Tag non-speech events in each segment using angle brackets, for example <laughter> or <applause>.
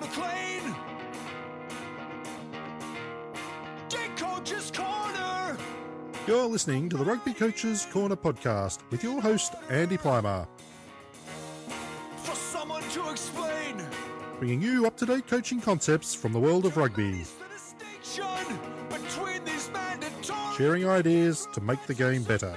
McLean. Dick Coach's Corner. You're listening to the Rugby Coaches Corner podcast with your host, Andy Plymer, For someone to explain. bringing you up to date coaching concepts from the world of rugby, The distinction between these mandatory sharing ideas to make the game better.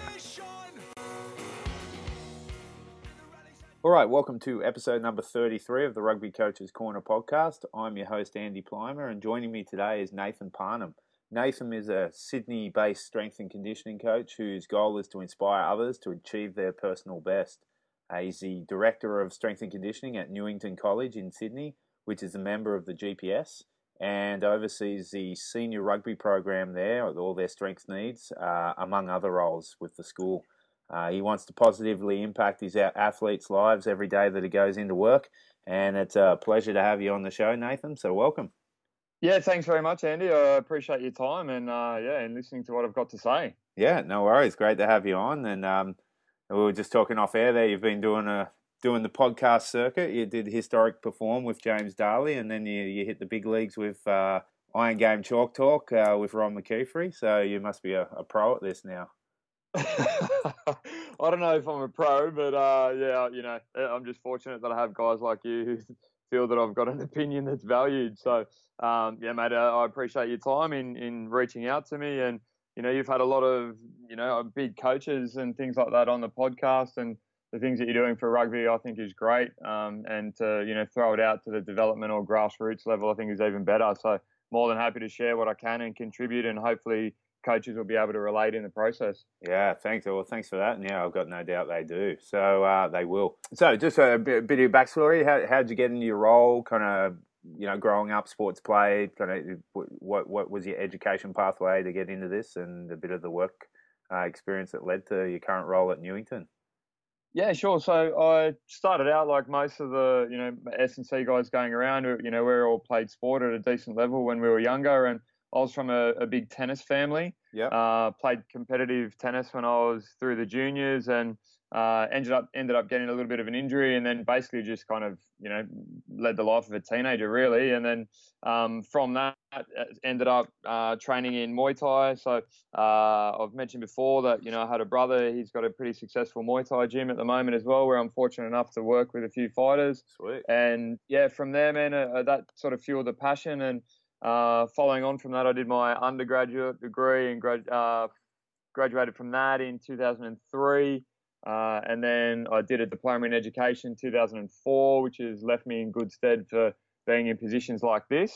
All right, welcome to episode number 33 of the Rugby Coaches Corner podcast. I'm your host, Andy Plymer, and joining me today is Nathan Parnham. Nathan is a Sydney based strength and conditioning coach whose goal is to inspire others to achieve their personal best. Uh, he's the director of strength and conditioning at Newington College in Sydney, which is a member of the GPS, and oversees the senior rugby program there, with all their strength needs, uh, among other roles with the school. Uh, he wants to positively impact his athletes' lives every day that he goes into work. And it's a pleasure to have you on the show, Nathan. So welcome. Yeah, thanks very much, Andy. I appreciate your time and uh, yeah, and listening to what I've got to say. Yeah, no worries. Great to have you on. And um, we were just talking off air there. You've been doing a doing the podcast circuit. You did historic perform with James Darley, and then you, you hit the big leagues with uh, Iron Game Chalk Talk uh, with Ron McKeefery. So you must be a, a pro at this now. <laughs> I don't know if I'm a pro, but uh, yeah, you know, I'm just fortunate that I have guys like you who <laughs> feel that I've got an opinion that's valued. So um, yeah, mate, uh, I appreciate your time in in reaching out to me, and you know, you've had a lot of you know big coaches and things like that on the podcast, and the things that you're doing for rugby, I think is great. Um, and to you know throw it out to the development or grassroots level, I think is even better. So more than happy to share what I can and contribute, and hopefully coaches will be able to relate in the process. Yeah, thanks. Well, thanks for that. And yeah, I've got no doubt they do. So uh, they will. So just a bit, bit of your backstory. How how did you get into your role? Kind of, you know, growing up, sports played. Kind of, what what was your education pathway to get into this, and a bit of the work uh, experience that led to your current role at Newington. Yeah, sure. So I started out like most of the, you know, S and C guys going around. You know, we all played sport at a decent level when we were younger, and I was from a, a big tennis family. Yeah. Uh, played competitive tennis when I was through the juniors, and uh, ended up ended up getting a little bit of an injury, and then basically just kind of, you know, led the life of a teenager really, and then um, from that ended up uh, training in Muay Thai. So uh, I've mentioned before that you know I had a brother. He's got a pretty successful Muay Thai gym at the moment as well, where I'm fortunate enough to work with a few fighters. Sweet. And yeah, from there, man, uh, that sort of fueled the passion. And uh, following on from that, I did my undergraduate degree and grad, uh, graduated from that in 2003. Uh, and then I did a diploma in education in 2004, which has left me in good stead for being in positions like this.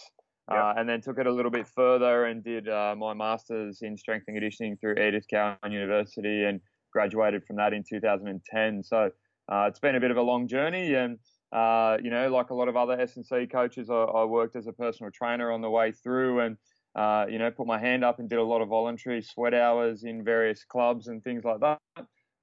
Yep. Uh, and then took it a little bit further and did uh, my master's in strength and conditioning through Edith Cowan University and graduated from that in 2010. So uh, it's been a bit of a long journey, and uh, you know, like a lot of other S and C coaches, I, I, worked as a personal trainer on the way through, and uh, you know, put my hand up and did a lot of voluntary sweat hours in various clubs and things like that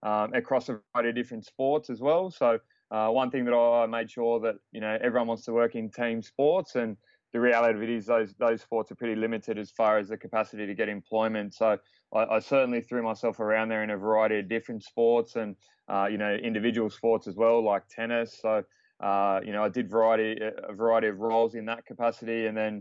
um, across a variety of different sports as well. So uh, one thing that I made sure that you know everyone wants to work in team sports and the reality of it is those those sports are pretty limited as far as the capacity to get employment. So I, I certainly threw myself around there in a variety of different sports and uh, you know individual sports as well, like tennis. So uh, you know I did variety a variety of roles in that capacity, and then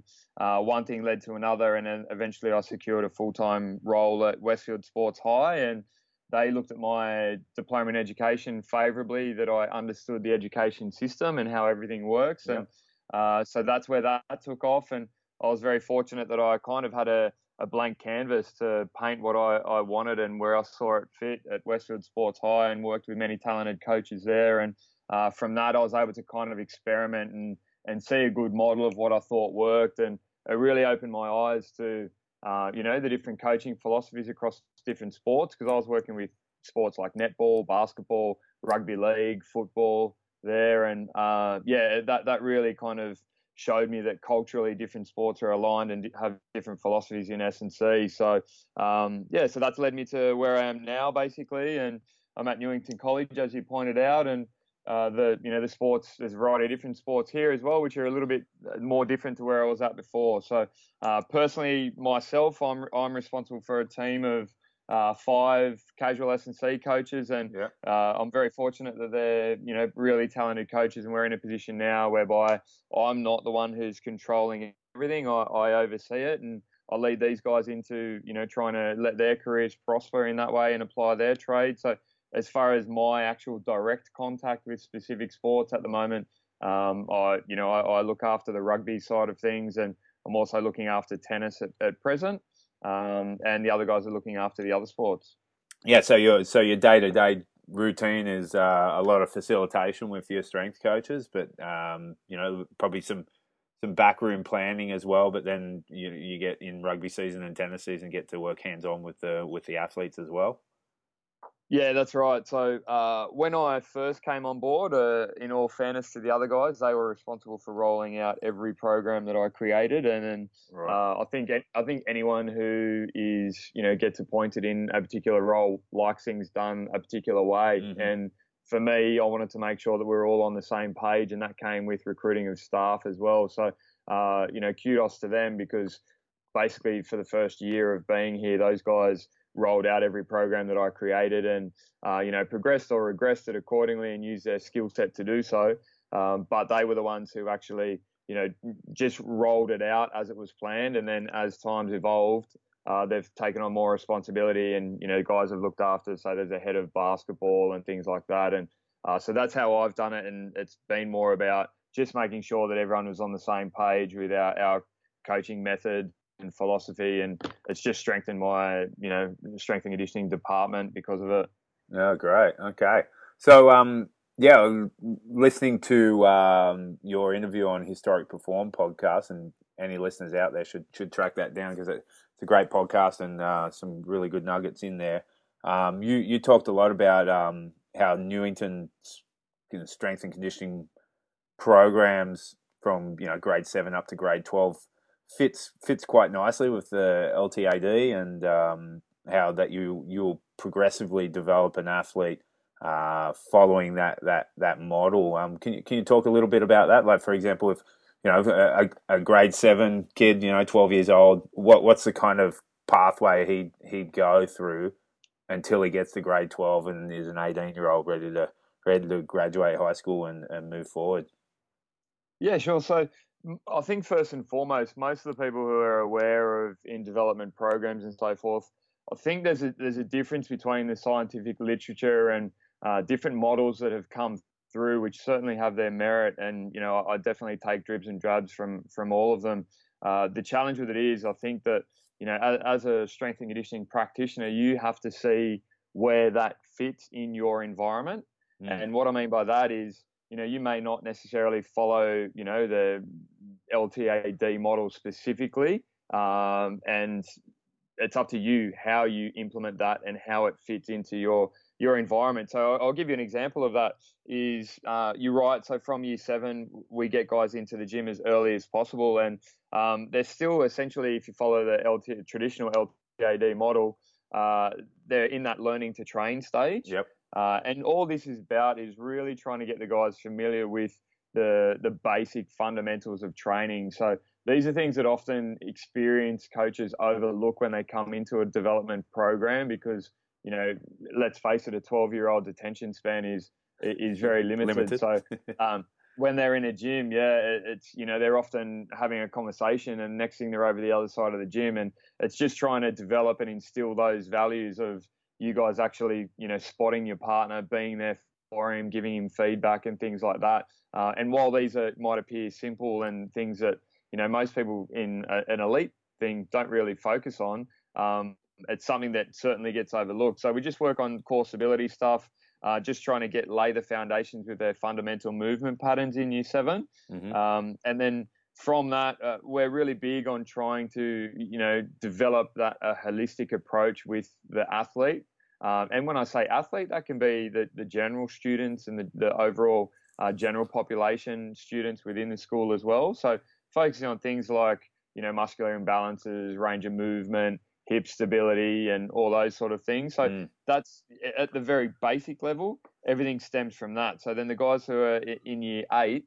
uh, one thing led to another, and then eventually I secured a full time role at Westfield Sports High and. They looked at my diploma in education favourably, that I understood the education system and how everything works, Yeah. and uh, so that's where that took off, and I was very fortunate that I kind of had a, a blank canvas to paint what I, I wanted and where I saw it fit at Westfield Sports High, and worked with many talented coaches there. And uh, from that, I was able to kind of experiment and and see a good model of what I thought worked, and it really opened my eyes to uh, you know the different coaching philosophies across different sports because I was working with sports like netball, basketball, rugby league, football there, and uh, yeah, that that really kind of showed me that culturally different sports are aligned and have different philosophies in S and C. So um, yeah, so that's led me to where I am now basically, and I'm at Newington College as you pointed out, and uh, the you know the sports there's a variety of different sports here as well, which are a little bit more different to where I was at before. So uh, personally, myself, I'm I'm responsible for a team of uh, five casual S&C coaches, and Yeah. uh, I'm very fortunate that they're you know really talented coaches, and we're in a position now whereby I'm not the one who's controlling everything. I, I oversee it, and I lead these guys into you know trying to let their careers prosper in that way and apply their trade. So as far as my actual direct contact with specific sports at the moment, um, I you know I, I look after the rugby side of things, and I'm also looking after tennis at, at present. Um, and the other guys are looking after the other sports. Yeah, so your so your day to day routine is uh, a lot of facilitation with your strength coaches, but um, you know probably some some backroom planning as well. But then you you get in rugby season and tennis season get to work hands on with the with the athletes as well. Yeah, that's right. So uh, when I first came on board, uh, in all fairness to the other guys, they were responsible for rolling out every program that I created, and then uh, I think I think anyone who is you know gets appointed in a particular role likes things done a particular way. Mhm. And for me, I wanted to make sure that we are all on the same page, and that came with recruiting of staff as well. So uh, you know, kudos to them because basically for the first year of being here, those guys rolled out every program that I created and uh, you know progressed or regressed it accordingly and used their skill set to do so. Um, but they were the ones who actually you know just rolled it out as it was planned, and then as times evolved. Uh, they've taken on more responsibility, and you know, guys have looked after. So there's a head of basketball and things like that, and uh, so that's how I've done it. And it's been more about just making sure that everyone was on the same page with our, our coaching method and philosophy, and it's just strengthened my, you know, strength and conditioning department because of it. Oh, great. Okay. So, um, yeah, listening to um, your interview on Historic Perform podcast, and any listeners out there should should track that down because it, it's a great podcast and uh, some really good nuggets in there. Um, you you talked a lot about um, how Newington's you know, strength and conditioning programs from you know grade seven up to grade twelve fits fits quite nicely with the LTAD and um, how that you you'll progressively develop an athlete uh, following that that that model. Um, can you can you talk a little bit about that? Like for example, if you know a, a grade seven kid, you know, twelve years old, what what's the kind of pathway he he'd go through until he gets to grade twelve and is an eighteen year old ready to ready to graduate high school and, and move forward. Yeah, sure. So I think first and foremost, most of the people who are aware of in development programs and so forth, I think there's a there's a difference between the scientific literature and uh, different models that have come through, which certainly have their merit. And you know, I definitely take dribs and drabs from from all of them. Uh, the challenge with it is, I think that you know, as, as a strength and conditioning practitioner, you have to see where that fits in your environment. Mm. And what I mean by that is, you know, you may not necessarily follow, you know, the LTAD model specifically, um, and it's up to you how you implement that and how it fits into your your environment. So I'll give you an example of that. Is uh, you're right. So from year seven, we get guys into the gym as early as possible, and um, they're still essentially, if you follow the LT, traditional LTAD model, uh, they're in that learning to train stage. Yep. Uh, and all this is about is really trying to get the guys familiar with the the basic fundamentals of training. So these are things that often experienced coaches overlook when they come into a development program because you know, let's face it, a 12 year old attention span is is very limited. limited. So <laughs> um, when they're in a gym, yeah, it's you know they're often having a conversation, and next thing they're over the other side of the gym, and it's just trying to develop and instill those values of you guys actually you know spotting your partner, being there for him, giving him feedback and things like that. Uh, and while these are, might appear simple and things that you know most people in a, an elite thing don't really focus on, um, it's something that certainly gets overlooked. So we just work on core stability stuff, uh, just trying to get lay the foundations with their fundamental movement patterns in year 7 mm-hmm. um, and then from that, uh, we're really big on trying to you know develop that a holistic approach with the athlete. Um, and when I say athlete, that can be the, the general students and the, the overall uh, general population students within the school as well. So focusing on things like you know muscular imbalances, range of movement, hip stability and all those sort of things. So Mm. that's at the very basic level, everything stems from that. So then the guys who are in year eight,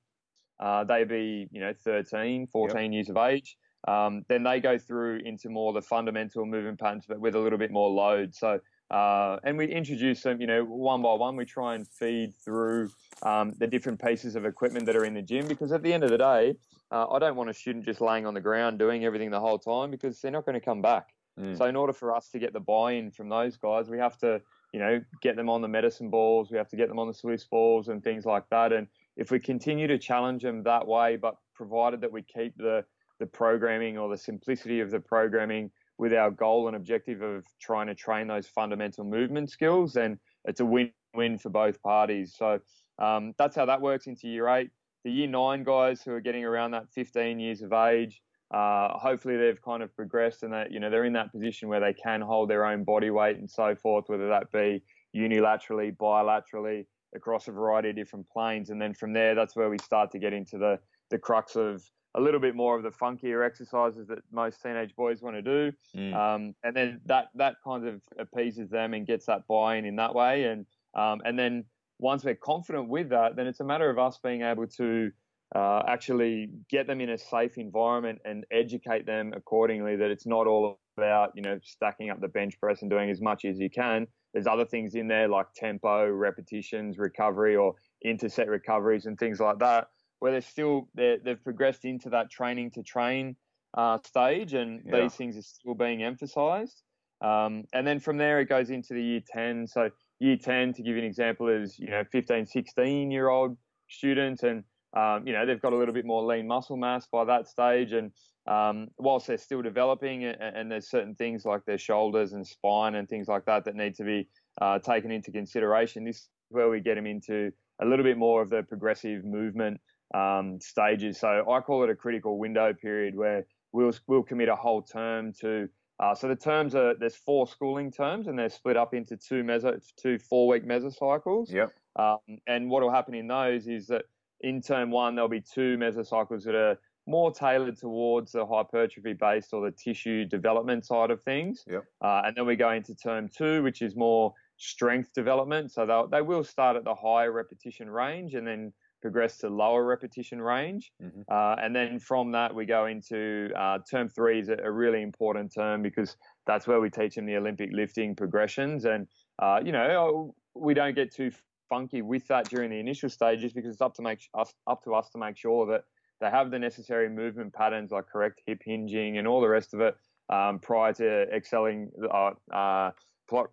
uh, they be, you know, 13, 14 years of age. um, then they go through into more the fundamental movement patterns, but with a little bit more load. So, uh, and we introduce them, you know, one by one. We try and feed through um, the different pieces of equipment that are in the gym because at the end of the day, uh, I don't want a student just laying on the ground doing everything the whole time because they're not going to come back. Mm. So, in order for us to get the buy-in from those guys, we have to, you know, get them on the medicine balls. We have to get them on the Swiss balls and things like that. And if we continue to challenge them that way, but provided that we keep the the programming or the simplicity of the programming with our goal and objective of trying to train those fundamental movement skills, then it's a win-win for both parties. So um, that's how that works into year eight. The year nine guys who are getting around that 15 years of age, uh, hopefully they've kind of progressed and that you know they're in that position where they can hold their own body weight and so forth, whether that be unilaterally, bilaterally, across a variety of different planes. And then from there, that's where we start to get into the the crux of a little bit more of the funkier exercises that most teenage boys want to do, mm. um, and then that that kind of appeases them and gets that buy-in in that way, and um, and then once we're confident with that, then it's a matter of us being able to uh, actually get them in a safe environment and educate them accordingly. That it's not all about you know stacking up the bench press and doing as much as you can. There's other things in there like tempo, repetitions, recovery, or interset recoveries and things like that where they're still they have progressed into that training to train uh, stage, and yeah. these things are still being emphasised. Um, and then from there, it goes into the year 10. So year 10, to give you an example, is you know 15, 16 year old students, and um, you know they've got a little bit more lean muscle mass by that stage, and um, whilst they're still developing, and, and, there's certain things like their shoulders and spine and things like that that need to be uh, taken into consideration. This is where we get them into a little bit more of the progressive movement um, stages. So I call it a critical window period where we'll we'll commit a whole term to. Uh, so the terms are there's four schooling terms and they're split up into two meso two four week mesocycles. Yep. Um, and what will happen in those is that in term one there'll be two mesocycles that are more tailored towards the hypertrophy based or the tissue development side of things. Yep. Uh, and then we go into term two, which is more strength development. So they'll, they will start at the higher repetition range and then progress to lower repetition range. Mm-hmm. Uh, and then from that, we go into uh, term three is a really important term because that's where we teach them the Olympic lifting progressions. And, uh, you know, we don't get too funky with that during the initial stages because it's up to make us up to us to make sure that they have the necessary movement patterns like correct hip hinging and all the rest of it um, prior to excelling uh, uh,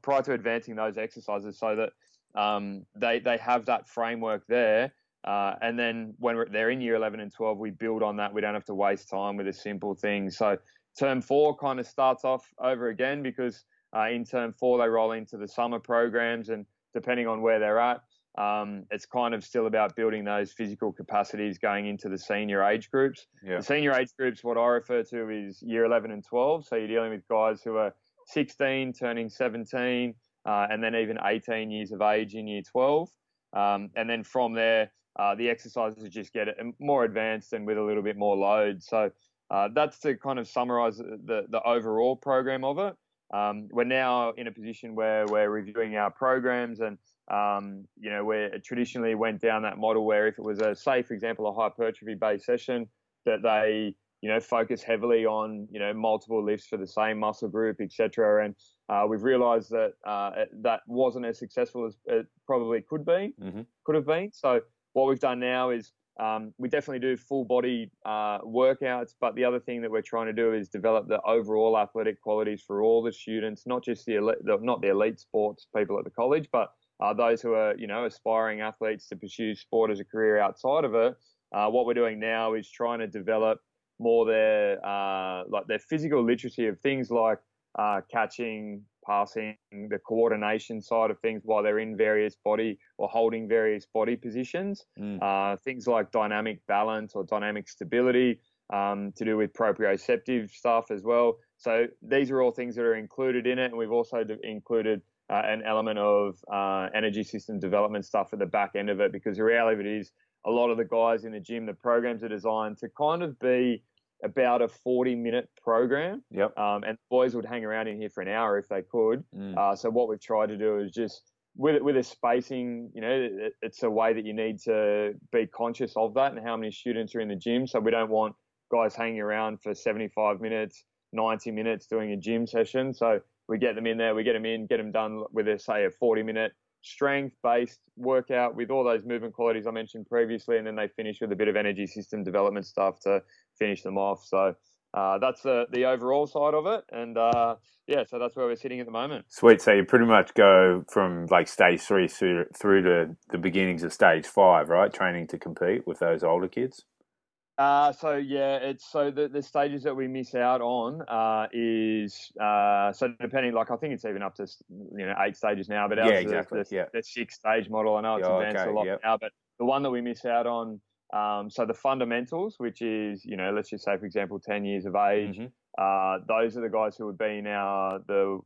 prior to advancing those exercises so that um, they they have that framework there uh, and then when they're in year 11 and 12, we build on that. We don't have to waste time with a simple thing. So term four kind of starts off over again because uh, in term four, they roll into the summer programs. And depending on where they're at, um, it's kind of still about building those physical capacities going into the senior age groups. Yeah. The senior age groups, what I refer to is year 11 and 12. So you're dealing with guys who are 16, turning 17, uh, and then even 18 years of age in year 12. Um, and then from there, uh, the exercises just get more advanced and with a little bit more load. So uh, that's to kind of summarize the, the overall program of it. Um, we're now in a position where we're reviewing our programs and um, you know, we traditionally went down that model where if it was a, say, for example, a hypertrophy based session, that they, you know, focus heavily on, you know, multiple lifts for the same muscle group, etc. And uh, we've realised that uh, that wasn't as successful as it probably could be, mm-hmm. could have been. So what we've done now is um, we definitely do full body uh, workouts, but the other thing that we're trying to do is develop the overall athletic qualities for all the students, not just the, elite, the not the elite sports people at the college, but uh, those who are you know aspiring athletes to pursue sport as a career outside of it. Uh, what we're doing now is trying to develop more their uh, like their physical literacy of things like uh, catching, passing, the coordination side of things while they're in various body or holding various body positions. Mm. Uh, things like dynamic balance or dynamic stability um, to do with proprioceptive stuff as well. So these are all things that are included in it, and we've also included uh, an element of uh, energy system development stuff at the back end of it because the reality of it is a lot of the guys in the gym, the programs are designed to kind of be about a 40 minute program. Yep. Um, and boys would hang around in here for an hour if they could. Mm. Uh, so what we've tried to do is just with with a spacing, you know, it, it's a way that you need to be conscious of that and how many students are in the gym. So we don't want guys hanging around for 75 minutes, 90 minutes doing a gym session. So we get them in there, we get them in, get them done with a say a 40 minute strength based workout with all those movement qualities I mentioned previously, and then they finish with a bit of energy system development stuff to finish them off. So uh, that's the the overall side of it, and uh, yeah, so that's where we're sitting at the moment. Sweet. So you pretty much go from like stage three through, through to the beginnings of stage five, right? Training to compete with those older kids. Uh, so yeah, it's so the, the stages that we miss out on uh, is uh, so depending, like I think it's even up to you know eight stages now, but yeah, exactly. the, the, yeah. the six stage model. I know it's Yeah, advanced okay, a lot yep. now, but the one that we miss out on, um, so the fundamentals, which is you know let's just say for example ten years of age, Mhm. uh, those are the guys who would be in our the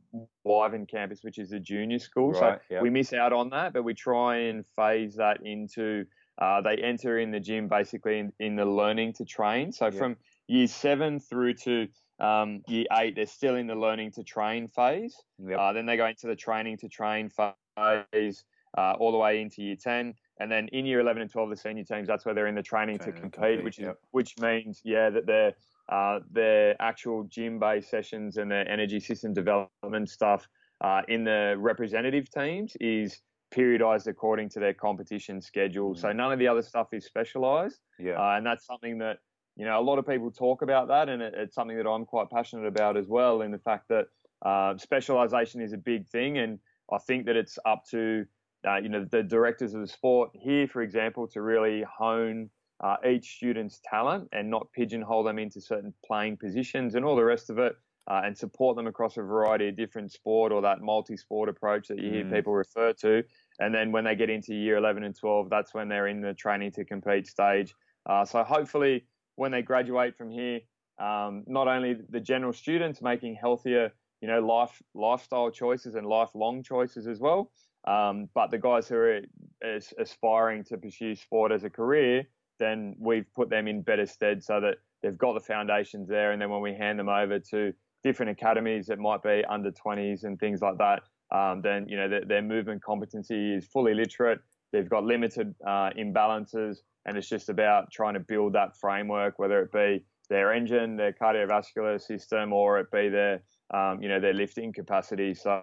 Wyvern campus, which is the junior school. Right, so yep. we miss out on that, but we try and phase that into uh, they enter in the gym basically in, in the learning to train. So Yeah. from year seven through to um, year eight, they're still in the learning to train phase. Yep. Uh, then they go into the training to train phase uh, all the way into year 10. And then in year 11 and 12, the senior teams, that's where they're in the training, Training to compete, compete, which is yep. which means, yeah, that their uh, their actual gym-based sessions and their energy system development stuff uh, in the representative teams is periodized according to their competition schedule. So none of the other stuff is specialized. yeah. Uh, and that's something that, you know, a lot of people talk about that. And it, it's something that I'm quite passionate about as well, in the fact that uh, specialization is a big thing. And I think that it's up to, uh, you know, the directors of the sport here, for example, to really hone uh, each student's talent and not pigeonhole them into certain playing positions and all the rest of it. Uh, and support them across a variety of different sport or that multi-sport approach that you hear Mm. people refer to. And then when they get into year 11 and 12, that's when they're in the training to compete stage. Uh, so hopefully, when they graduate from here, um, not only the general students making healthier, you know, life lifestyle choices and lifelong choices as well, um, but the guys who are as, aspiring to pursue sport as a career, then we've put them in better stead so that they've got the foundations there. And then when we hand them over to different academies that might be under 20s and things like that, um, then you know their, their movement competency is fully literate. They've got limited uh, imbalances, and it's just about trying to build that framework, whether it be their engine, their cardiovascular system, or it be their um, you know their lifting capacity. So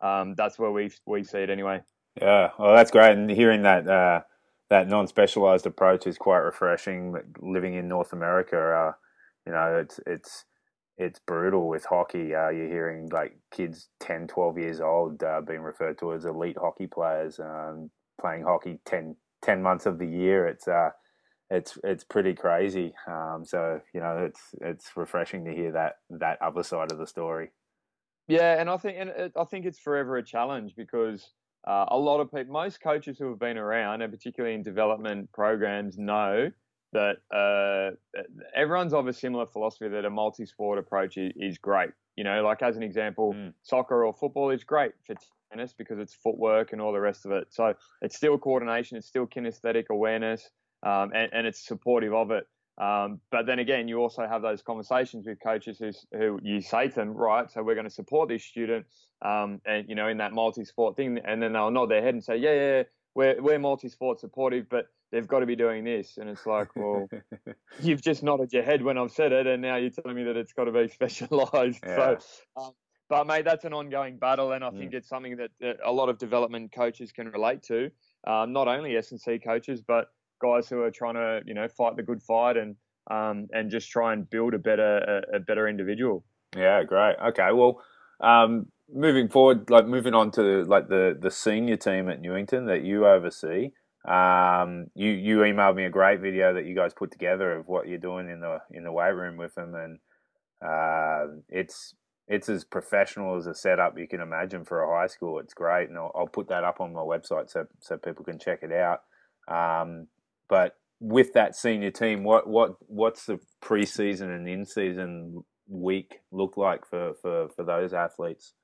um, that's where we we see it anyway. Yeah, well, that's great. And hearing that uh, that non-specialized approach is quite refreshing. Living in North America, uh, you know, it's it's it's brutal with hockey. Uh, you're hearing like kids 10, 12 years old uh, being referred to as elite hockey players, um, playing hockey 10, 10 months of the year. It's uh, it's it's pretty crazy. Um, so you know, it's it's refreshing to hear that that other side of the story. Yeah, and I think and it, I think it's forever a challenge because uh, a lot of people, most coaches who have been around, and particularly in development programs, know that uh, everyone's of a similar philosophy that a multi-sport approach is, is great. You know, like as an example, Mm. soccer or football is great for tennis because it's footwork and all the rest of it. So it's still coordination, it's still kinesthetic awareness, um, and, and it's supportive of it. Um, but then again, you also have those conversations with coaches who, who you say to them, right, so we're going to support this student, um, and you know, in that multi-sport thing, and then they'll nod their head and say, yeah, yeah, we're we're multi-sport supportive, but they've got to be doing this, and it's like, well, <laughs> you've just nodded your head when I've said it, and now you're telling me that it's got to be <laughs> specialised. Yeah. So, um, but mate, that's an ongoing battle, and I think it's something that, that a lot of development coaches can relate to. Um, not only S and C coaches, but guys who are trying to, you know, fight the good fight and um, and just try and build a better a, a better individual. Yeah, great. Okay, well, um, moving forward, like moving on to like the the senior team at Newington that you oversee. Um, you you emailed me a great video that you guys put together of what you're doing in the in the weight room with them, and uh, it's it's as professional as a setup you can imagine for a high school. It's great, and I'll, I'll put that up on my website so so people can check it out. Um, but with that senior team, what what what's the preseason and in season week look like for, for, for those athletes?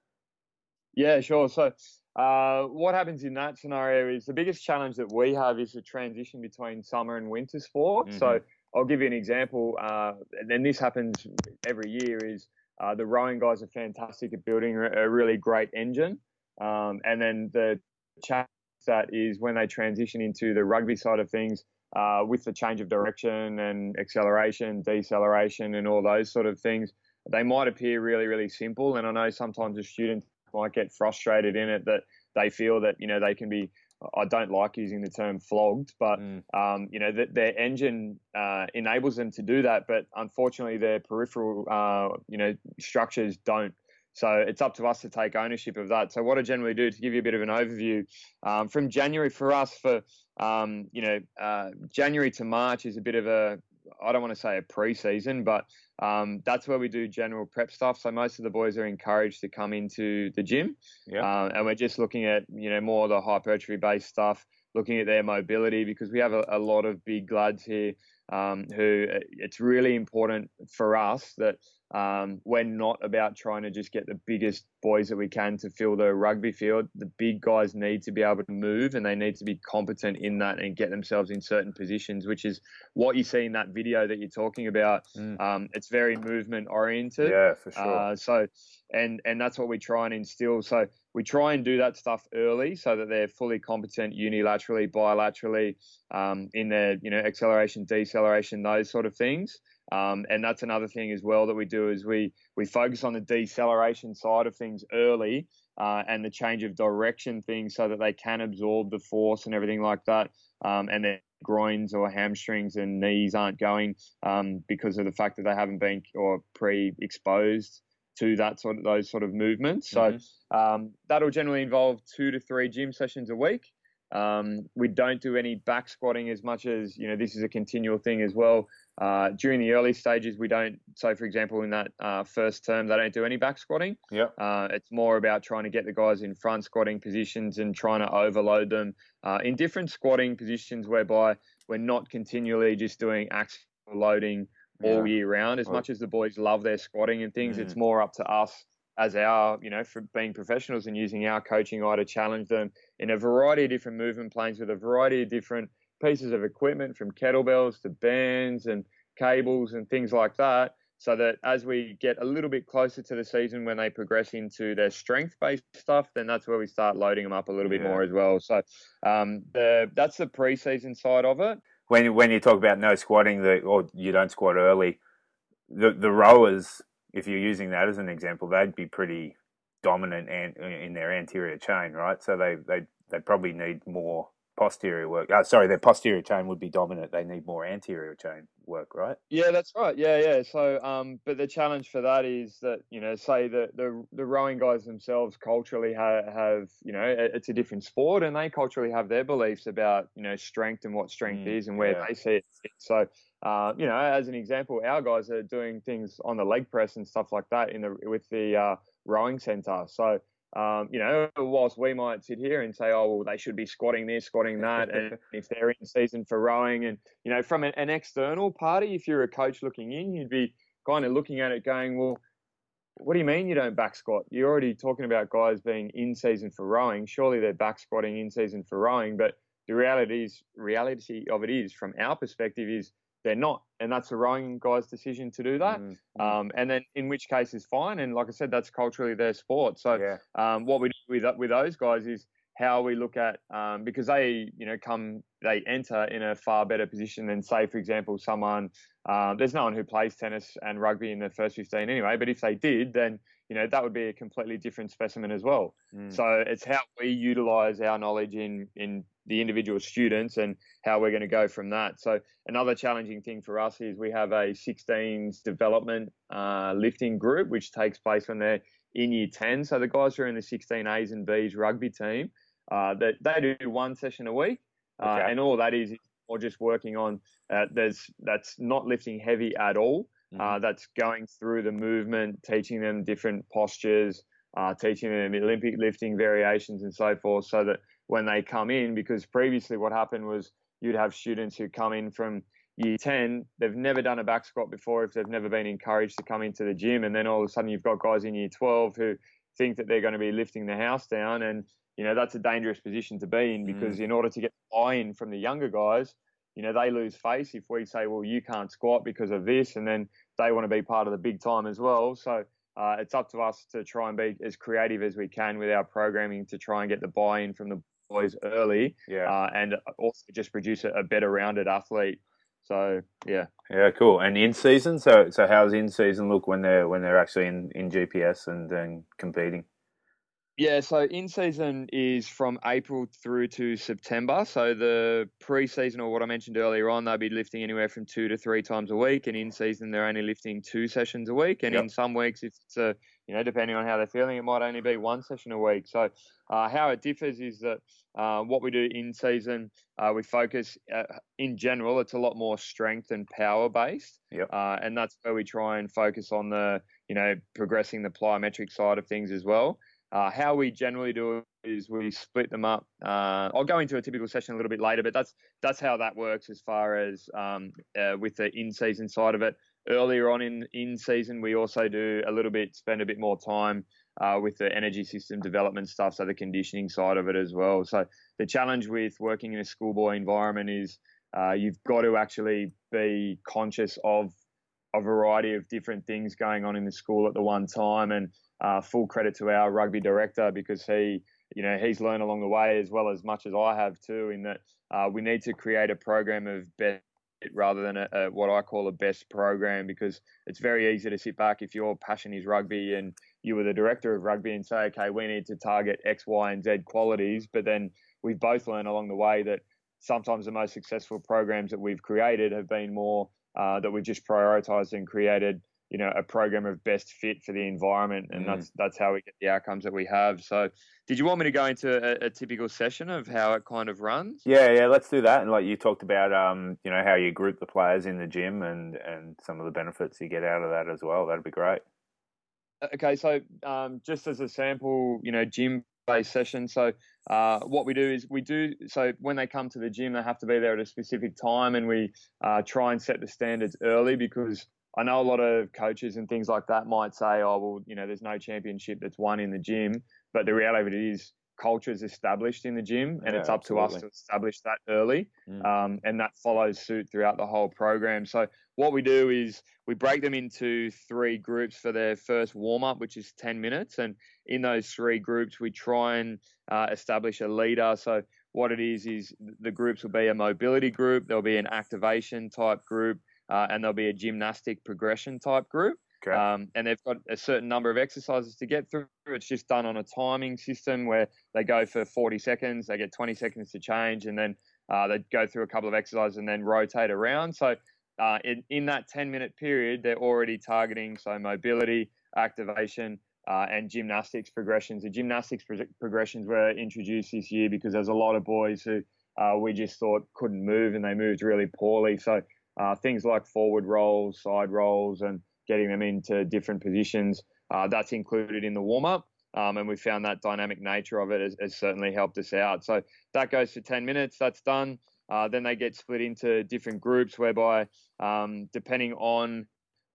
Yeah, sure. So, uh, what happens in that scenario is the biggest challenge that we have is the transition between summer and winter sport. Mm-hmm. So, I'll give you an example, uh, and then this happens every year. Is uh, the rowing guys are fantastic at building a really great engine, um, and then the challenge that is when they transition into the rugby side of things. Uh, with the change of direction and acceleration, deceleration, and all those sort of things, they might appear really, really simple. And I know sometimes a student might get frustrated in it that they feel that you know they can be I don't like using the term flogged, but mm. um, you know that their engine uh, enables them to do that, but unfortunately their peripheral uh, you know structures don't. So it's up to us to take ownership of that. So what I generally do to give you a bit of an overview um, from January for us for um, you know uh, January to March is a bit of a I don't want to say a pre-season, but um, that's where we do general prep stuff. So most of the boys are encouraged to come into the gym, yeah. Uh, and we're just looking at you know more of the hypertrophy based stuff, looking at their mobility because we have a, a lot of big lads here um, who uh, it's really important for us that um, we're not about trying to just get the biggest boys that we can to fill the rugby field. The big guys need to be able to move and they need to be competent in that and get themselves in certain positions, which is what you see in that video that you're talking about. Mm. Um, it's very movement oriented. Yeah, for sure. Uh, so, and and that's what we try and instill. So we try and do that stuff early so that they're fully competent unilaterally, bilaterally, um, in their you know acceleration, deceleration, those sort of things. Um, and that's another thing as well that we do is we we focus on the deceleration side of things early uh, and the change of direction things so that they can absorb the force and everything like that. Um, and their groins or hamstrings and knees aren't going um, because of the fact that they haven't been or pre-exposed to that sort of those sort of movements. So mm-hmm. um, that'll generally involve two to three gym sessions a week. Um, we don't do any back squatting as much as you know. This is a continual thing as well. Uh, during the early stages, we don't. So, for example, in that uh, first term, they don't do any back squatting. Yeah. Uh, it's more about trying to get the guys in front squatting positions and trying to overload them uh, in different squatting positions, whereby we're not continually just doing axial loading all yeah. year round. As much as the boys love their squatting and things, mm. it's more up to us as our, you know, for being professionals and using our coaching eye to challenge them in a variety of different movement planes with a variety of different pieces of equipment from kettlebells to bands and cables and things like that. So that as we get a little bit closer to the season when they progress into their strength based stuff, then that's where we start loading them up a little bit yeah. more as well. So um, the, that's the preseason side of it. When, when you talk about no squatting the, or you don't squat early, the, the rowers, if you're using that as an example, they'd be pretty dominant in their anterior chain, right? So they they they probably need more posterior work. Uh, sorry, their posterior chain would be dominant. They need more anterior chain work, right? Yeah, that's right. Yeah, yeah. So, um, but the challenge for that is that you know, say the the, the rowing guys themselves culturally have, have you know, it's a different sport, and they culturally have their beliefs about you know strength and what strength mm, is and where yeah. they see it. So. Uh, you know, as an example, our guys are doing things on the leg press and stuff like that in the with the uh, rowing center. So um, you know, whilst we might sit here and say, oh, well, they should be squatting this, squatting that, and <laughs> if they're in season for rowing, and you know, from an, an, external party, if you're a coach looking in, you'd be kind of looking at it, going, well, what do you mean you don't back squat? You're already talking about guys being in season for rowing. Surely they're back squatting in season for rowing, but the reality is, reality of it is, from our perspective, is they're not, and that's the rowing guy's decision to do that. Mm-hmm. Um, and then in which case is fine. And like I said, that's culturally their sport. So yeah. um, what we do with with those guys is how we look at um, because they you know come they enter in a far better position than say for example someone uh, there's no one who plays tennis and rugby in the first 15 anyway but if they did then you know that would be a completely different specimen as well mm. so it's how we utilize our knowledge in in the individual students and how we're going to go from that. So another challenging thing for us is we have a 16s development uh, lifting group, which takes place when they're in year 10. So the guys who are in the 16 A's and B's rugby team, uh, that they do one session a week, uh, okay. and all that is or just working on uh, there's that's not lifting heavy at all. Mm-hmm. Uh, that's going through the movement, teaching them different postures, uh, teaching them Olympic lifting variations and so forth, so that when they come in because previously what happened was you'd have students who come in from year 10 they've never done a back squat before if they've never been encouraged to come into the gym and then all of a sudden you've got guys in year 12 who think that they're going to be lifting the house down and you know that's a dangerous position to be in mm. because mm. in order to get buy-in from the younger guys you know they lose face if we say well you can't squat because of this and then they want to be part of the big time as well so uh, it's up to us to try and be as creative as we can with our programming to try and get the buy-in from the boys early, Yeah. uh, and also just produce a, a better rounded athlete. So yeah, Yeah, cool. And in season, so so how's in season look when they're when they're actually in, in GPS and then competing? Yeah, so in season is from April through to September. So the pre-season, or what I mentioned earlier on, they'll be lifting anywhere from two to three times a week, and in season they're only lifting two sessions a week. And Yep. in some weeks, if it's a you know depending on how they're feeling, it might only be one session a week. So uh, how it differs is that uh, what we do in season, uh, we focus uh, in general. It's a lot more strength and power based, Yep. uh, and that's where we try and focus on the you know progressing the plyometric side of things as well. Uh, how we generally do it is we split them up. Uh, I'll go into a typical session a little bit later, but that's that's how that works as far as um, uh, with the in-season side of it. Earlier on in in season, we also do a little bit, spend a bit more time uh, with the energy system development stuff, so the conditioning side of it as well. So the challenge with working in a schoolboy environment is uh, you've got to actually be conscious of a variety of different things going on in the school at the one time and uh, full credit to our rugby director because he, you know, he's learned along the way as well as much as I have too. In that uh, we need to create a program of best rather than a, a, what I call a best program because it's very easy to sit back if your passion is rugby and you were the director of rugby and say, okay, we need to target X, Y, and Z qualities, but then we've both learned along the way that sometimes the most successful programs that we've created have been more uh, that we've just prioritized and created you know a program of best fit for the environment and Mm. that's that's how we get the outcomes that we have so did you want me to go into a, a typical session of how it kind of runs Yeah, yeah, let's do that. And like you talked about, um, you know, how you group the players in the gym and and some of the benefits you get out of that as well. That'd be great. okay so um, just as a sample you know gym based session so uh, what we do is we do so when they come to the gym they have to be there at a specific time and we uh, try and set the standards early because I know a lot of coaches and things like that might say, oh, well, you know, there's no championship that's won in the gym. But the reality of it is, culture is established in the gym, and Yeah, it's up to us to establish that early. Mm. Um, and that follows suit throughout the whole program. So, what we do is we break them into three groups for their first warm up, which is 10 minutes. And in those three groups, we try and uh, establish a leader. So, what it is, is the groups will be a mobility group, there'll be an activation type group, uh, and there'll be a gymnastic progression type group. Okay. Um, and they've got a certain number of exercises to get through. It's just done on a timing system where they go for 40 seconds, they get 20 seconds to change, and then uh, they go through a couple of exercises and then rotate around. So uh, in, in that 10 minute period, they're already targeting so mobility, activation, uh, and gymnastics progressions. The gymnastics pro- progressions were introduced this year because there's a lot of boys who uh, we just thought couldn't move and they moved really poorly. So uh, things like forward rolls, side rolls, and getting them into different positions, uh, that's included in the warm up. Um, and we found that dynamic nature of it has, has certainly helped us out. So that goes for 10 minutes, that's done. Uh, then they get split into different groups whereby, um, depending on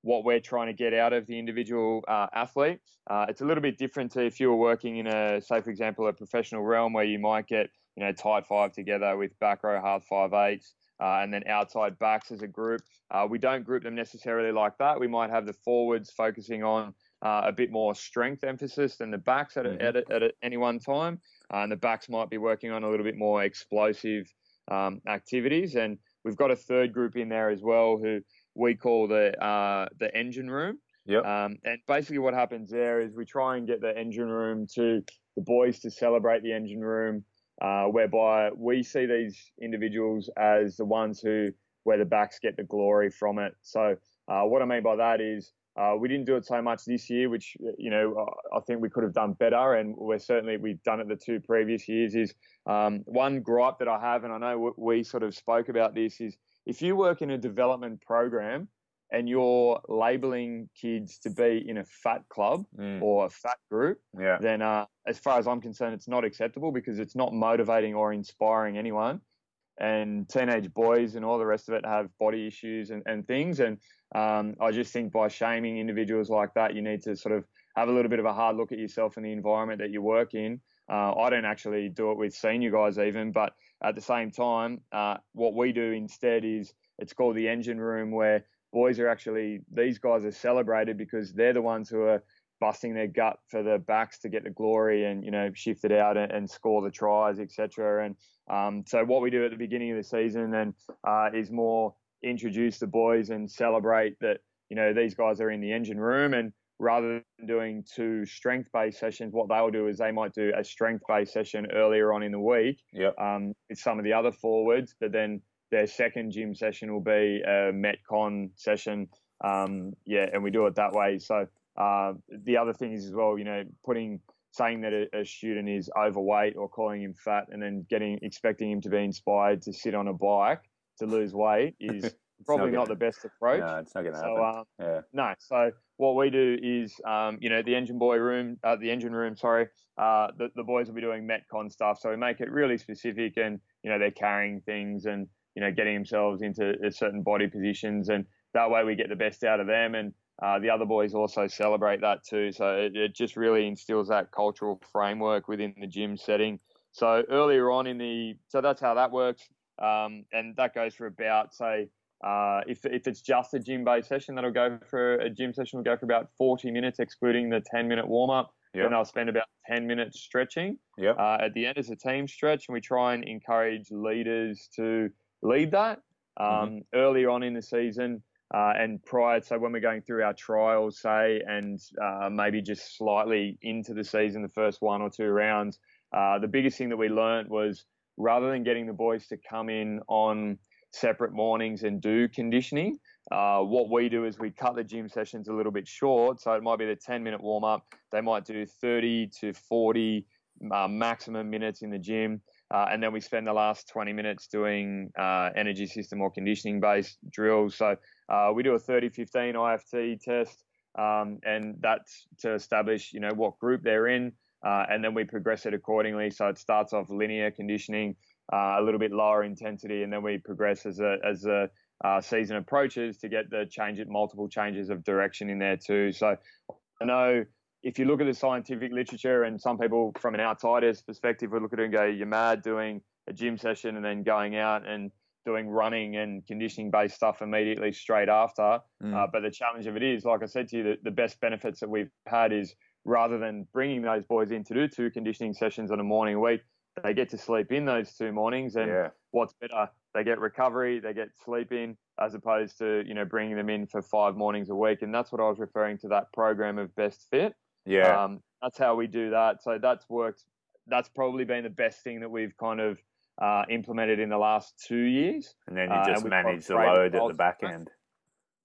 what we're trying to get out of the individual uh, athlete, uh, it's a little bit different to if you were working in a, say, for example, a professional realm where you might get, you know, tight five together with back row half five eights. Uh, and then outside backs as a group. Uh, we don't group them necessarily like that. We might have the forwards focusing on uh, a bit more strength emphasis than the backs at, Mhm. a, at, at any one time. Uh, and the backs might be working on a little bit more explosive um, activities. And we've got a third group in there as well who we call the uh, the engine room. Yep. Um, and basically, what happens there is we try and get the engine room to the boys to celebrate the engine room, uh, whereby we see these individuals as the ones who where the backs get the glory from it. So uh, what I mean by that is uh, we didn't do it so much this year, which you know I think we could have done better, and we're certainly we've done it the two previous years. Is um, one gripe that I have, and I know we sort of spoke about this, is if you work in a development program and you're labeling kids to be in a fat club Mm. or a fat group, Yeah. then uh, as far as I'm concerned, it's not acceptable because it's not motivating or inspiring anyone. And teenage boys and all the rest of it have body issues and, and things. And um, I just think by shaming individuals like that, you need to sort of have a little bit of a hard look at yourself and the environment that you work in. Uh, I don't actually do it with senior guys even, but at the same time, uh, what we do instead is it's called the engine room where boys are actually, these guys are celebrated because they're the ones who are busting their gut for the backs to get the glory and you know shift it out and, and score the tries, etc. And um, so what we do at the beginning of the season then uh, is more introduce the boys and celebrate that you know these guys are in the engine room and rather than doing two strength based sessions, what they'll do is they might do a strength based session earlier on in the week Yep. um, with some of the other forwards, but then their second gym session will be a Metcon session. Um, yeah, and we do it that way. So uh, the other thing is as well, you know, putting saying that a, a, student is overweight or calling him fat, and then getting expecting him to be inspired to sit on a bike to lose weight <laughs> is probably not, not the best approach. No, it's not going to So happen. um, yeah. no. So what we do is, um, you know, the engine boy room, uh, the engine room, sorry, uh, the, the boys will be doing Metcon stuff. So we make it really specific and, you know, they're carrying things and, you know, getting themselves into certain body positions. And that way we get the best out of them. And uh, the other boys also celebrate that too. So it, it just really instills that cultural framework within the gym setting. So earlier on in the, so that's how that works. Um, and that goes for about, say, uh, if, if it's just a gym based session, that'll go for a gym session will go for about 40 minutes, excluding the 10 minute warm up. Yep. Then I'll spend about 10 minutes stretching. Yep. Uh, at the end, it's a team stretch, and we try and encourage leaders to lead that um, Mm-hmm. earlier on in the season. Uh, and prior, so when we're going through our trials, say, and uh, maybe just slightly into the season, the first one or two rounds, uh, the biggest thing that we learned was rather than getting the boys to come in on separate mornings and do conditioning. Uh, what we do is we cut the gym sessions a little bit short. So it might be the 10 minute warm up. They might do 30 to 40 uh, maximum minutes in the gym. Uh, and then we spend the last 20 minutes doing uh, energy system or conditioning based drills. So uh, we do a 30 15 IFT test. Um, and that's to establish, you know, what group they're in. Uh, and then we progress it accordingly. So it starts off linear conditioning, uh, a little bit lower intensity, and then we progress as a as the uh, season approaches to get the change multiple changes of direction in there too. So I know if you look at the scientific literature, and some people from an outsider's perspective would look at it and go, "You're mad doing a gym session and then going out and doing running and conditioning based stuff immediately straight after." Mm. Uh, but the challenge of it is, like I said to you, the, the best benefits that we've had is rather than bringing those boys in to do two conditioning sessions on a morning a week, they get to sleep in those two mornings. And yeah. what's better, they get recovery, they get sleep in, as opposed to you know bringing them in for five mornings a week. And that's what I was referring to that program of Best Fit. Yeah. Um, that's how we do that. So that's worked. That's probably been the best thing that we've kind of uh, implemented in the last two years. and then you uh, just and manage the load at the back end.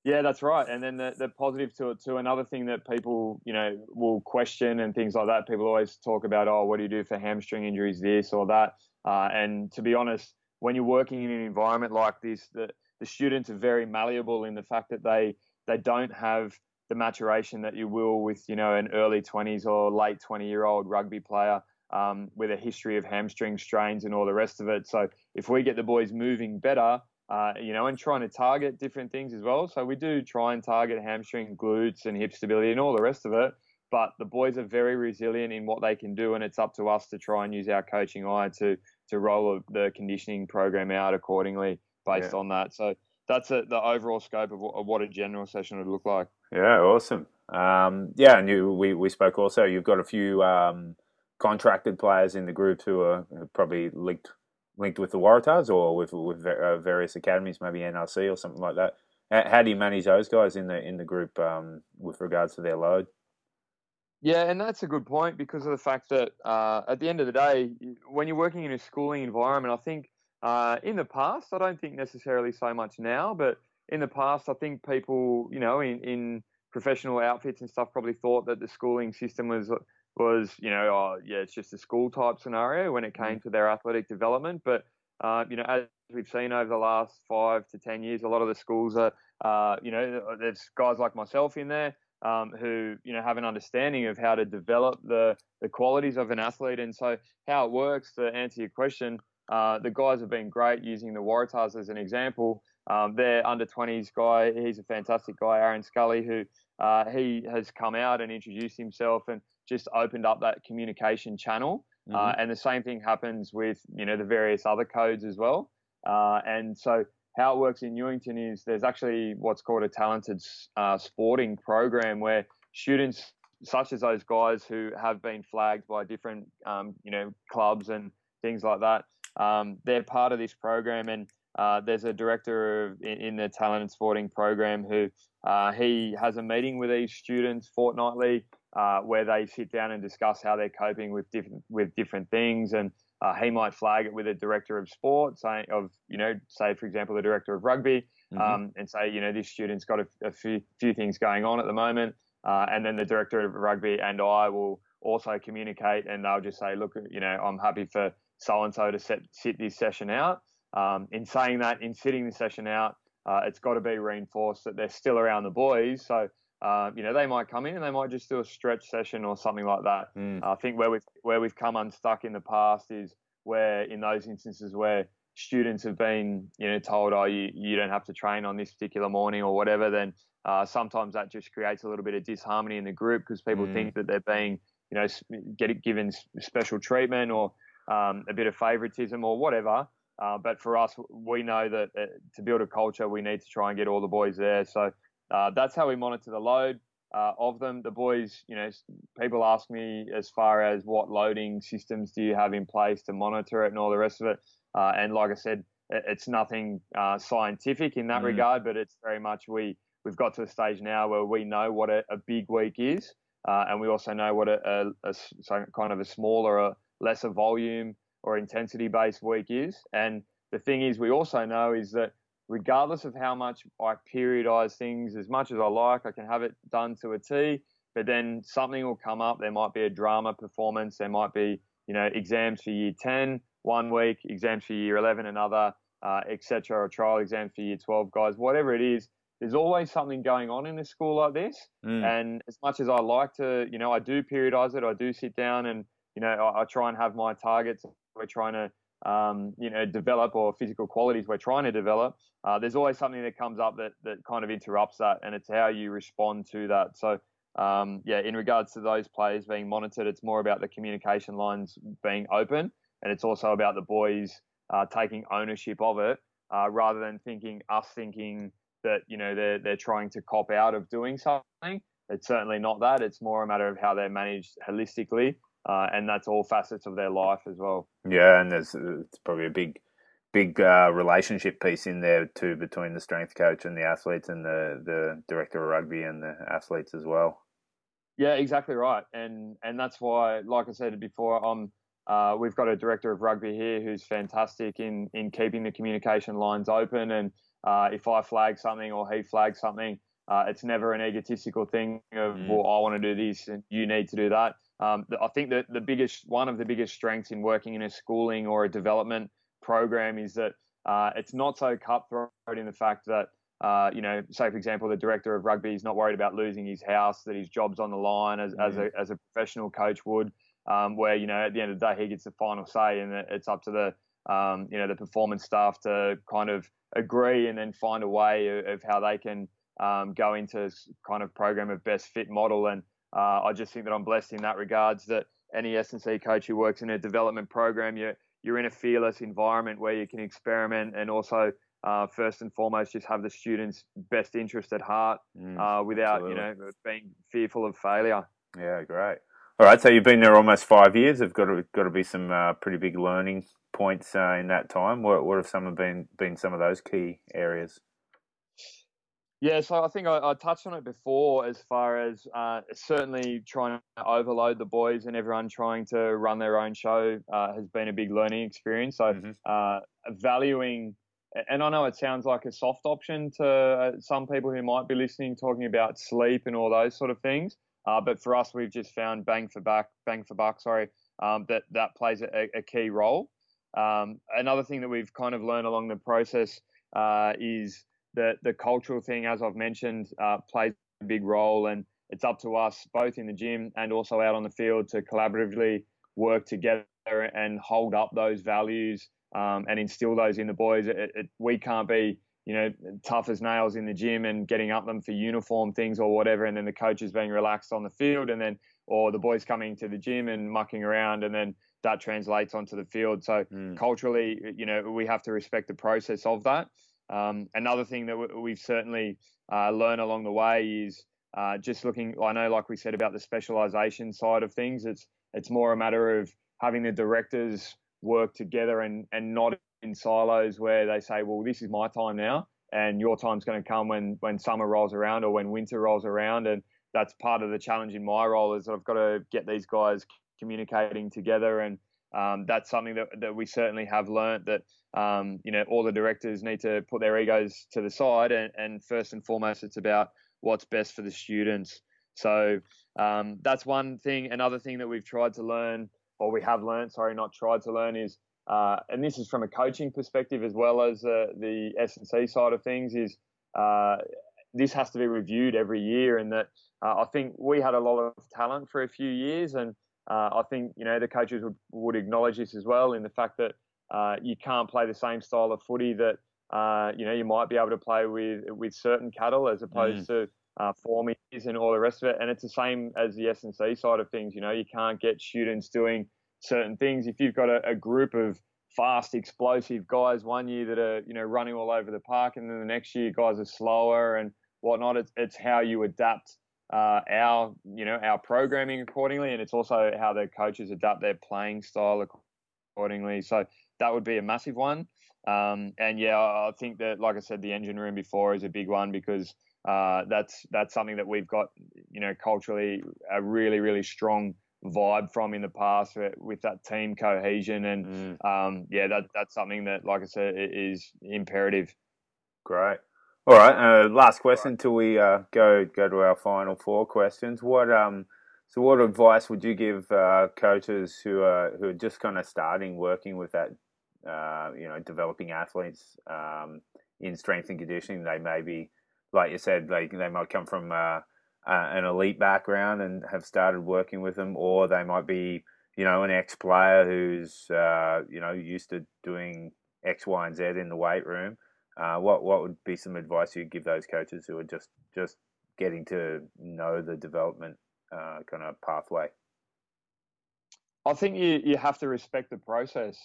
Yeah, that's right. And then the, the positive to it too, another thing that people, you know, will question and things like that. People always talk about, oh, what do you do for hamstring injuries, this or that. Uh, and to be honest, when you're working in an environment like this, the, the students are very malleable in the fact that they they don't have the maturation that you will with, you know, an early 20s or late 20 year old rugby player um, with a history of hamstring strains and all the rest of it. So if we get the boys moving better, uh, you know, and trying to target different things as well. So we do try and target hamstring, glutes, and hip stability and all the rest of it. But the boys are very resilient in what they can do, and it's up to us to try and use our coaching eye to to roll the conditioning program out accordingly based Yeah. on that. So that's a, the overall scope of what, of what a general session would look like. Yeah, awesome. Um, yeah, and you, we we spoke also. You've got a few um, contracted players in the group who are probably linked linked with the Waratahs or with with uh, various academies, maybe NRC or something like that. How, how do you manage those guys in the in the group um, with regards to their load? Yeah, and that's a good point because of the fact that uh, at the end of the day, when you're working in a schooling environment, I think uh, in the past, I don't think necessarily so much now, but in the past, I think people, you know, in, in professional outfits and stuff, probably thought that the schooling system was was, you know, oh, yeah, it's just a school type scenario when it came to their athletic development. But uh, you know, as we've seen over the last five to ten years, a lot of the schools are, uh, you know, there's guys like myself in there um, who you know have an understanding of how to develop the the qualities of an athlete, and so how it works. To answer your question, uh, the guys have been great using the Waratahs as an example. Um, their under 20s guy, he's a fantastic guy, Aaron Scully, who uh, he has come out and introduced himself and just opened up that communication channel. Mm-hmm. Uh, and the same thing happens with you know the various other codes as well. Uh, and so how it works in Newington is there's actually what's called a talented uh, sporting program where students such as those guys who have been flagged by different, um, you know, clubs and things like that. Um, they're part of this program, and uh, there's a director of, in, in, the talent and sporting program who uh, he has a meeting with these students fortnightly uh, where they sit down and discuss how they're coping with different with different things, and uh, he might flag it with a director of sport, saying of you know, say for example, the director of rugby, mm-hmm. um, and say you know this student's got a, a few, few things going on at the moment, uh, and then the director of rugby and I will also communicate, and they'll just say, look, you know, I'm happy for so and so to set, sit this session out. Um, in saying that, in sitting the session out, uh, it's got to be reinforced that they're still around the boys. So, uh, you know, they might come in and they might just do a stretch session or something like that. Mm. I think where we've where we've come unstuck in the past is where in those instances where students have been, you know, told, oh, you, you don't have to train on this particular morning or whatever, then uh, sometimes that just creates a little bit of disharmony in the group because people mm. think that they're being, you know, get given special treatment or um, a bit of favoritism or whatever. Uh, but for us, we know that uh, to build a culture, we need to try and get all the boys there. So uh, that's how we monitor the load uh, of them. The boys, you know, people ask me as far as what loading systems do you have in place to monitor it and all the rest of it. Uh, and like I said, it's nothing uh, scientific in that mm. regard, but it's very much we we've got to a stage now where we know what a, a big week is, and we also know what a, a, a kind of a smaller, a lesser volume or intensity based week is. And the thing is, we also know is that regardless of how much I periodize things as much as I like, I can have it done to a T, but then something will come up. There might be a drama performance. There might be, you know, exams for year 10 one week, exams for year 11 another, uh, etc., or trial exams for year 12 guys, whatever it is. There's always something going on in a school like this. Mm. And as much as I like to, you know, I do periodize it, I do sit down and, you know, I, I try and have my targets we're trying to um, you know develop or physical qualities we're trying to develop, uh, there's always something that comes up that that kind of interrupts that, and it's how you respond to that. So. Um, yeah, in regards to those players being monitored, it's more about the communication lines being open, and it's also about the boys uh, taking ownership of it, uh, rather than thinking us thinking that you know they're they're trying to cop out of doing something. It's certainly not that. It's more a matter of how they're managed holistically uh, and that's all facets of their life as well. Yeah, and there's it's probably a big, big uh, relationship piece in there too between the strength coach and the athletes, and the the director of rugby and the athletes as well. Yeah, exactly right, and and that's why, like I said before, I'm. Uh, we've got a director of rugby here who's fantastic in in keeping the communication lines open, and uh, if I flag something or he flags something, uh, it's never an egotistical thing of mm. well, I want to do this and you need to do that um, I think that the biggest one of the biggest strengths in working in a schooling or a development program is that uh, it's not so cutthroat in the fact that uh, you know, say for example, the director of rugby is not worried about losing his house, that his job's on the line as, mm. as, a, as a professional coach would, um, where you know at the end of the day he gets the final say, and it's up to the um, you know the performance staff to kind of agree and then find a way of, of how they can um, go into kind of program of best fit model and uh, I just think that I'm blessed in that regards that any S&C coach who works in a development program, you're, you're in a fearless environment where you can experiment and also uh, first and foremost just have the students' best interest at heart mm, uh, without absolutely. you know being fearful of failure. Yeah, great. All right, so you've been there almost five years. There've got to got to be some uh, pretty big learning points uh, in that time. What what have some have been been some of those key areas? Yeah, so I think I, I, touched on it before as far as uh, certainly trying to overload the boys and everyone trying to run their own show uh, has been a big learning experience. So mm-hmm. uh, valuing, and I know it sounds like a soft option to uh, some people who might be listening, talking about sleep and all those sort of things. Uh, but for us, we've just found bang for buck, bang for buck, sorry, um, that that plays a, a key role. Um, another thing that we've kind of learned along the process uh, is the the cultural thing, as I've mentioned, uh, plays a big role, and it's up to us both in the gym and also out on the field to collaboratively work together and hold up those values um, and instill those in the boys. It, it, we can't be you know tough as nails in the gym and getting up them for uniform things or whatever, and then the coaches being relaxed on the field, and then or the boys coming to the gym and mucking around, and then that translates onto the field. So mm. culturally, you know, we have to respect the process of that. Um, another thing that we've certainly uh, learned along the way is uh, just looking, I know, like we said about the specialization side of things, it's it's more a matter of having the directors work together and and not in silos where they say, well, this is my time now, and your time's going to come when when summer rolls around or when winter rolls around, and that's part of the challenge in my role is that I've got to get these guys communicating together and um, that's something that, that we certainly have learnt that um, you know all the directors need to put their egos to the side and, and first and foremost it's about what's best for the students. So um, that's one thing. Another thing that we've tried to learn or we have learned sorry not tried to learn is uh, and this is from a coaching perspective as well as uh, the S&C side of things is uh, this has to be reviewed every year and that uh, I think we had a lot of talent for a few years and uh, I think you know the coaches would, would acknowledge this as well in the fact that uh, you can't play the same style of footy that uh, you know you might be able to play with with certain cattle as opposed mm. to uh, formies and all the rest of it. And it's the same as the S and C side of things. You know, you can't get students doing certain things if you've got a, a group of fast, explosive guys one year that are you know running all over the park, and then the next year guys are slower and whatnot. It's it's how you adapt uh, our you know our programming accordingly, and it's also how the coaches adapt their playing style accordingly. So that would be a massive one. Um, and yeah, I think that, like I said, the engine room before is a big one because uh, that's that's something that we've got, you know, culturally a really really strong vibe from in the past with that team cohesion, and mm. um, yeah, that that's something that, like I said, is imperative. Great. All right. Uh, last question until we uh, go go to our final four questions. What um so what advice would you give uh, coaches who are who are just kind of starting working with that uh, you know developing athletes um, in strength and conditioning? They may be like you said, like they might come from uh, an elite background and have started working with them, or they might be you know an ex player who's uh, you know used to doing X, Y, and Z in the weight room uh, what what would be some advice you'd give those coaches who are just just getting to know the development uh, kind of pathway? I think you you have to respect the process,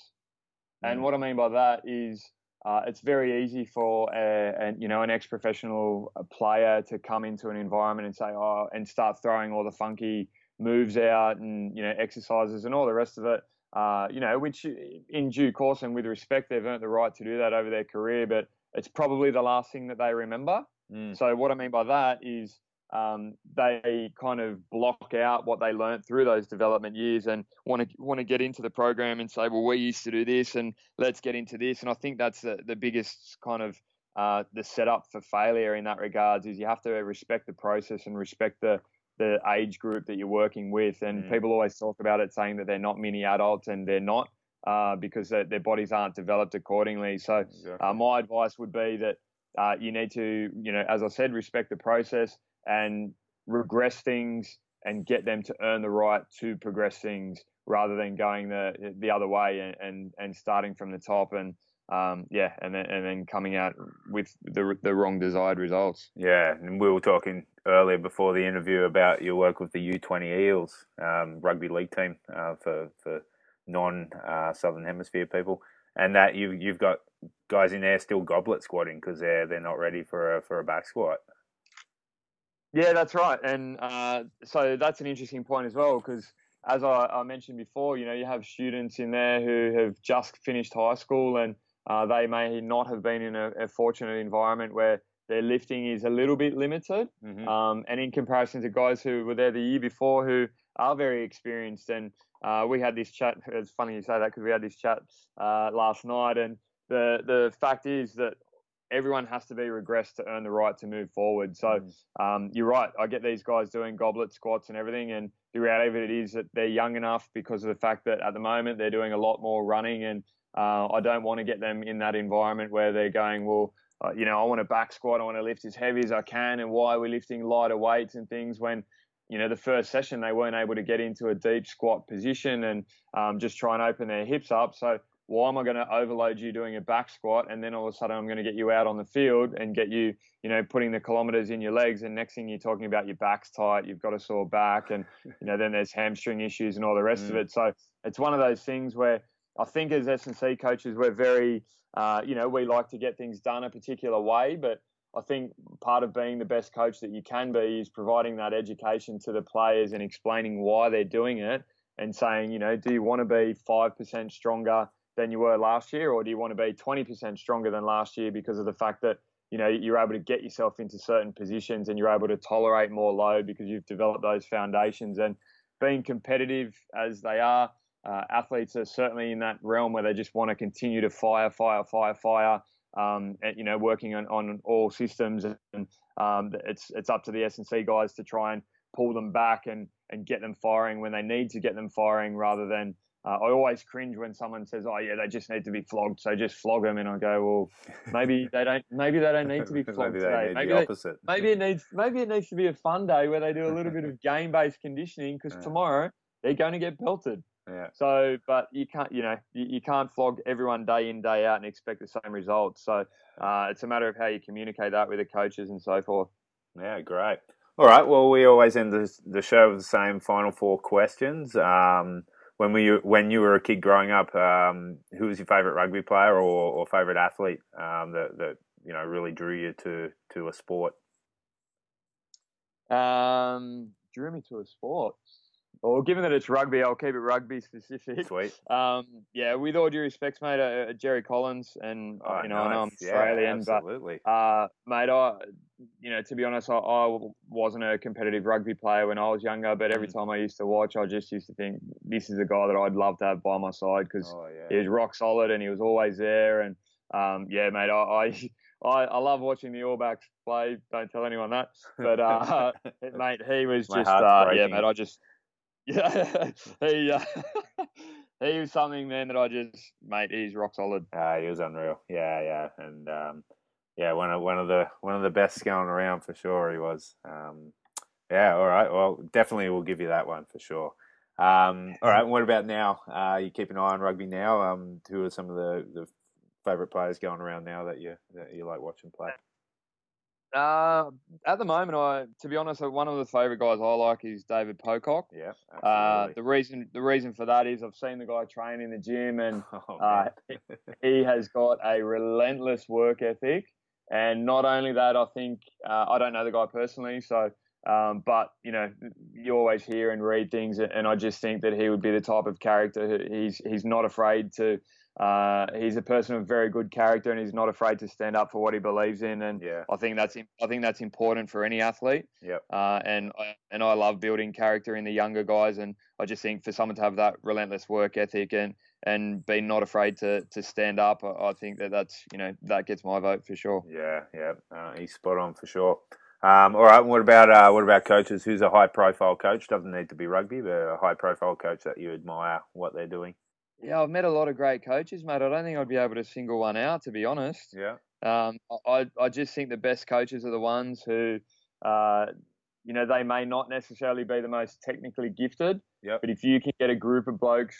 mm. and what I mean by that is. Uh, it's very easy for a, a, you know an ex-professional player to come into an environment and say oh and start throwing all the funky moves out and you know exercises and all the rest of it uh, you know which in due course and with respect they've earned the right to do that over their career but it's probably the last thing that they remember. Mm. So what I mean by that is um, they kind of block out what they learned through those development years and want to want to get into the program and say, well, we used to do this and let's get into this. And I think that's the, the biggest kind of uh, the setup for failure in that regards is you have to respect the process and respect the the age group that you're working with. And mm. people always talk about it saying that they're not mini adults and they're not uh, because their, their, bodies aren't developed accordingly. So uh, exactly. uh, my advice would be that uh, you need to, you know, as I said, respect the process and regress things and get them to earn the right to progress things rather than going the the other way and and, and starting from the top and um, yeah, and then and then coming out with the the wrong desired results. Yeah, and we were talking earlier before the interview about your work with the U20 Eels um, rugby league team uh, for for non uh, Southern Hemisphere people, and that you you've got guys in there still goblet squatting because they're they're not ready for a for a back squat. Yeah, that's right, and uh, so that's an interesting point as well because as I, I, mentioned before, you know, you have students in there who have just finished high school and uh, they may not have been in a, a, fortunate environment where their lifting is a little bit limited. Mm-hmm. Um, and in comparison to guys who were there the year before who are very experienced and uh, we had this chat. It's funny you say that because we had this chat uh, last night, and the the fact is that everyone has to be regressed to earn the right to move forward. So mm. um, you're right. I get these guys doing goblet squats and everything, and the reality of it is that they're young enough because of the fact that at the moment they're doing a lot more running, and uh, I don't want to get them in that environment where they're going, well. Uh, you know, I want to back squat. I want to lift as heavy as I can. And why are we lifting lighter weights and things when you know, the first session they weren't able to get into a deep squat position and um, just try and open their hips up. So why am I going to overload you doing a back squat and then all of a sudden I'm going to get you out on the field and get you, you know, putting the kilometers in your legs and next thing you're talking about your back's tight, you've got a sore back and you know then there's hamstring issues and all the rest mm. of it. So it's one of those things where I think as S and C coaches we're very, uh, you know, we like to get things done a particular way, but I think part of being the best coach that you can be is providing that education to the players and explaining why they're doing it and saying, you know, do you want to be 5% stronger than you were last year or do you want to be 20% stronger than last year because of the fact that, you know, you're able to get yourself into certain positions and you're able to tolerate more load because you've developed those foundations? And being competitive as they are, uh, athletes are certainly in that realm where they just want to continue to fire, fire, fire, fire um, and, you know, working on, on all systems. And um, it's it's up to the S and C guys to try and pull them back and and get them firing when they need to get them firing, rather than. Uh, I always cringe when someone says, "Oh yeah, they just need to be flogged, so just flog them." And I go, "Well, maybe <laughs> they don't. Maybe they don't need to be <laughs> flogged maybe today. Maybe the they, maybe it needs maybe it needs to be a fun day where they do a little bit of <laughs> game-based conditioning because tomorrow they're going to get belted. Yeah. So, but you can't, you know, you, you can't flog everyone day in, day out and expect the same results. So, uh, it's a matter of how you communicate that with the coaches and so forth. Yeah, great. All right. Well, we always end the, the show with the same final four questions. Um, when we when you were a kid growing up, um, who was your favourite rugby player or, or favourite athlete um, that that you know really drew you to to a sport? Um, drew me to a sport. Well, given that it's rugby, I'll keep it rugby specific. Sweet. Um, yeah, with all due respects, mate, uh, Jerry Collins, and uh, Oh, you know, I know I'm nice. Yeah, Australian, but absolutely. Uh, mate, I, you know, to be honest, I, I wasn't a competitive rugby player when I was younger, but every Mm. time I used to watch, I just used to think this is a guy that I'd love to have by my side because oh he was rock solid and he was always there. And um, yeah, mate, I, I, <laughs> I, I love watching the All Blacks play. Don't tell anyone that, but uh, <laughs> <laughs> mate, he was just, uh, yeah, mate, I just, yeah, <laughs> he, uh, <laughs> he was something, man, that I just, mate, he's rock solid. Ah, he was unreal. Yeah, yeah, and um, yeah, one of one of the one of the best going around for sure. He was. Um, yeah, all right. Well, definitely we'll give you that one for sure. Um, all right. What about now? Uh, you keep an eye on rugby now. Um, who are some of the, the favorite players going around now that you that you like watching play? Uh, at the moment, I, to be honest, one of the favourite guys I like is David Pocock. Yeah, Uh, the reason the reason for that is I've seen the guy train in the gym and <laughs> oh, uh, he has got a relentless work ethic. And not only that, I think uh, I don't know the guy personally, so um, but you know you always hear and read things, and I just think that he would be the type of character. who- He's he's not afraid to. Uh, he's a person of very good character, and he's not afraid to stand up for what he believes in. And yeah, I think that's I think that's important for any athlete. Yep. Uh, and I, and I love building character in the younger guys, and I just think for someone to have that relentless work ethic and and be not afraid to to stand up, I, I think that that's you know that gets my vote for sure. yeah, yeah. Uh, he's spot on for sure. Um, all right. What about uh, what about coaches? Who's a high profile coach? Doesn't need to be rugby, but a high profile coach that you admire what they're doing. Yeah, I've met a lot of great coaches, mate. I don't think I'd be able to single one out, to be honest. Yeah. Um, I I just think the best coaches are the ones who, uh, you know, they may not necessarily be the most technically gifted, Yep. but if you can get a group of blokes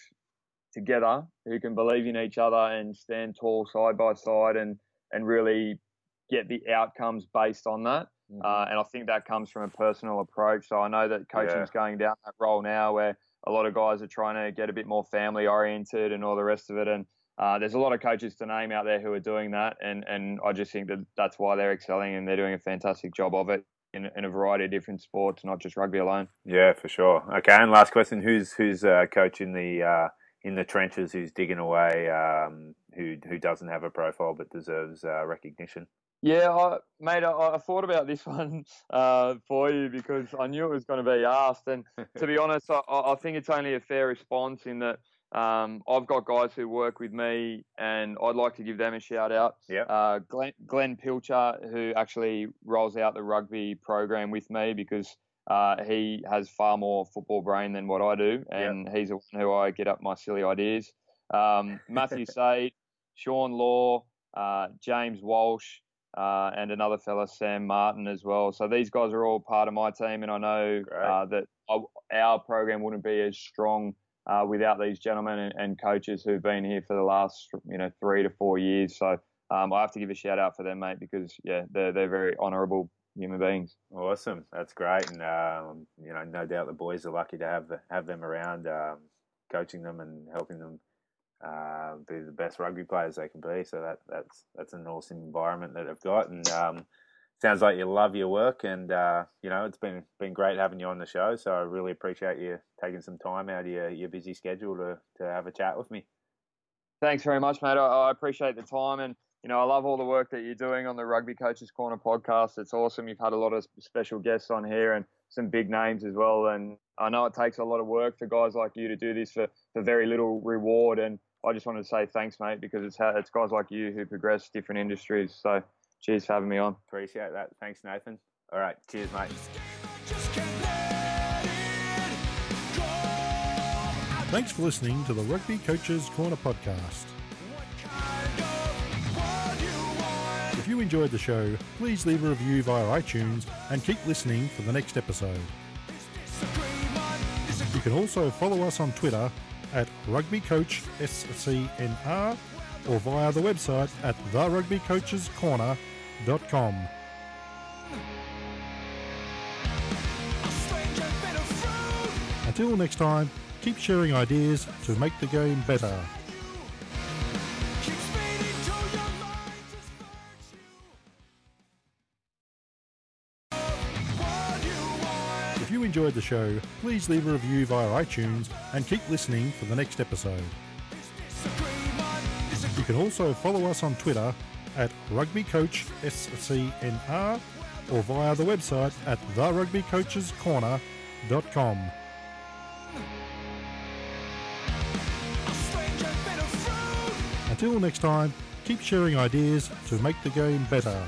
together who can believe in each other and stand tall side by side and and really get the outcomes based on that. Mm-hmm. Uh, and I think that comes from a personal approach. So I know that coaching's going down that role now where a lot of guys are trying to get a bit more family oriented and all the rest of it. And uh, there's a lot of coaches to name out there who are doing that. And, and I just think that that's why they're excelling and they're doing a fantastic job of it in, in a variety of different sports, not just rugby alone. Yeah, for sure. Okay, and last question: Who's who's uh, coach in the uh, in the trenches? Who's digging away? Um, who who doesn't have a profile but deserves uh, recognition? Yeah, I, mate, I, I thought about this <laughs> one uh, for you because I knew it was going to be asked. And to be honest, I, I think it's only a fair response in that um, I've got guys who work with me and I'd like to give them a shout out. Yeah. Uh, Glenn, Glenn Pilcher, who actually rolls out the rugby program with me because uh, he has far more football brain than what I do. And he's the one who I get up my silly ideas. Um, Matthew <laughs> Sade, Sean Law, uh, James Walsh, uh, and another fella, Sam Martin, as well. So these guys are all part of my team, and I know uh, that our program wouldn't be as strong uh, without these gentlemen and, and coaches who've been here for the last, you know, three to four years. So um, I have to give a shout out for them, mate, because yeah, they're they're very honourable human beings. Awesome, that's great, and um, you know, no doubt the boys are lucky to have have them around, um, coaching them and helping them uh, be the best rugby players they can be. So that that's that's an awesome environment that they've got, and um, sounds like you love your work, and uh, you know it's been been great having you on the show. So I really appreciate you taking some time out of your, your busy schedule to to have a chat with me. Thanks very much, mate. I, I appreciate the time, and you know I love all the work that you're doing on the Rugby Coaches Corner podcast. It's awesome. You've had a lot of special guests on here and some big names as well. And I know it takes a lot of work for guys like you to do this for, for very little reward. And I just wanted to say thanks, mate, because it's how, it's guys like you who progress different industries. So cheers for having me on. Appreciate that. Thanks, Nathan. All right, cheers, mate. Thanks for listening to the Rugby Coaches Corner podcast. If you enjoyed the show, please leave a review via iTunes and keep listening for the next episode. You can also follow us on Twitter at RugbyCoachSCNR or via the website at therugbycoachescorner.com. Until next time, keep sharing ideas to make the game better. Enjoyed the show, please leave a review via iTunes and keep listening for the next episode. You can also follow us on Twitter at RugbyCoachSCNR or via the website at therugbycoachescorner.com. Until next time, keep sharing ideas to make the game better.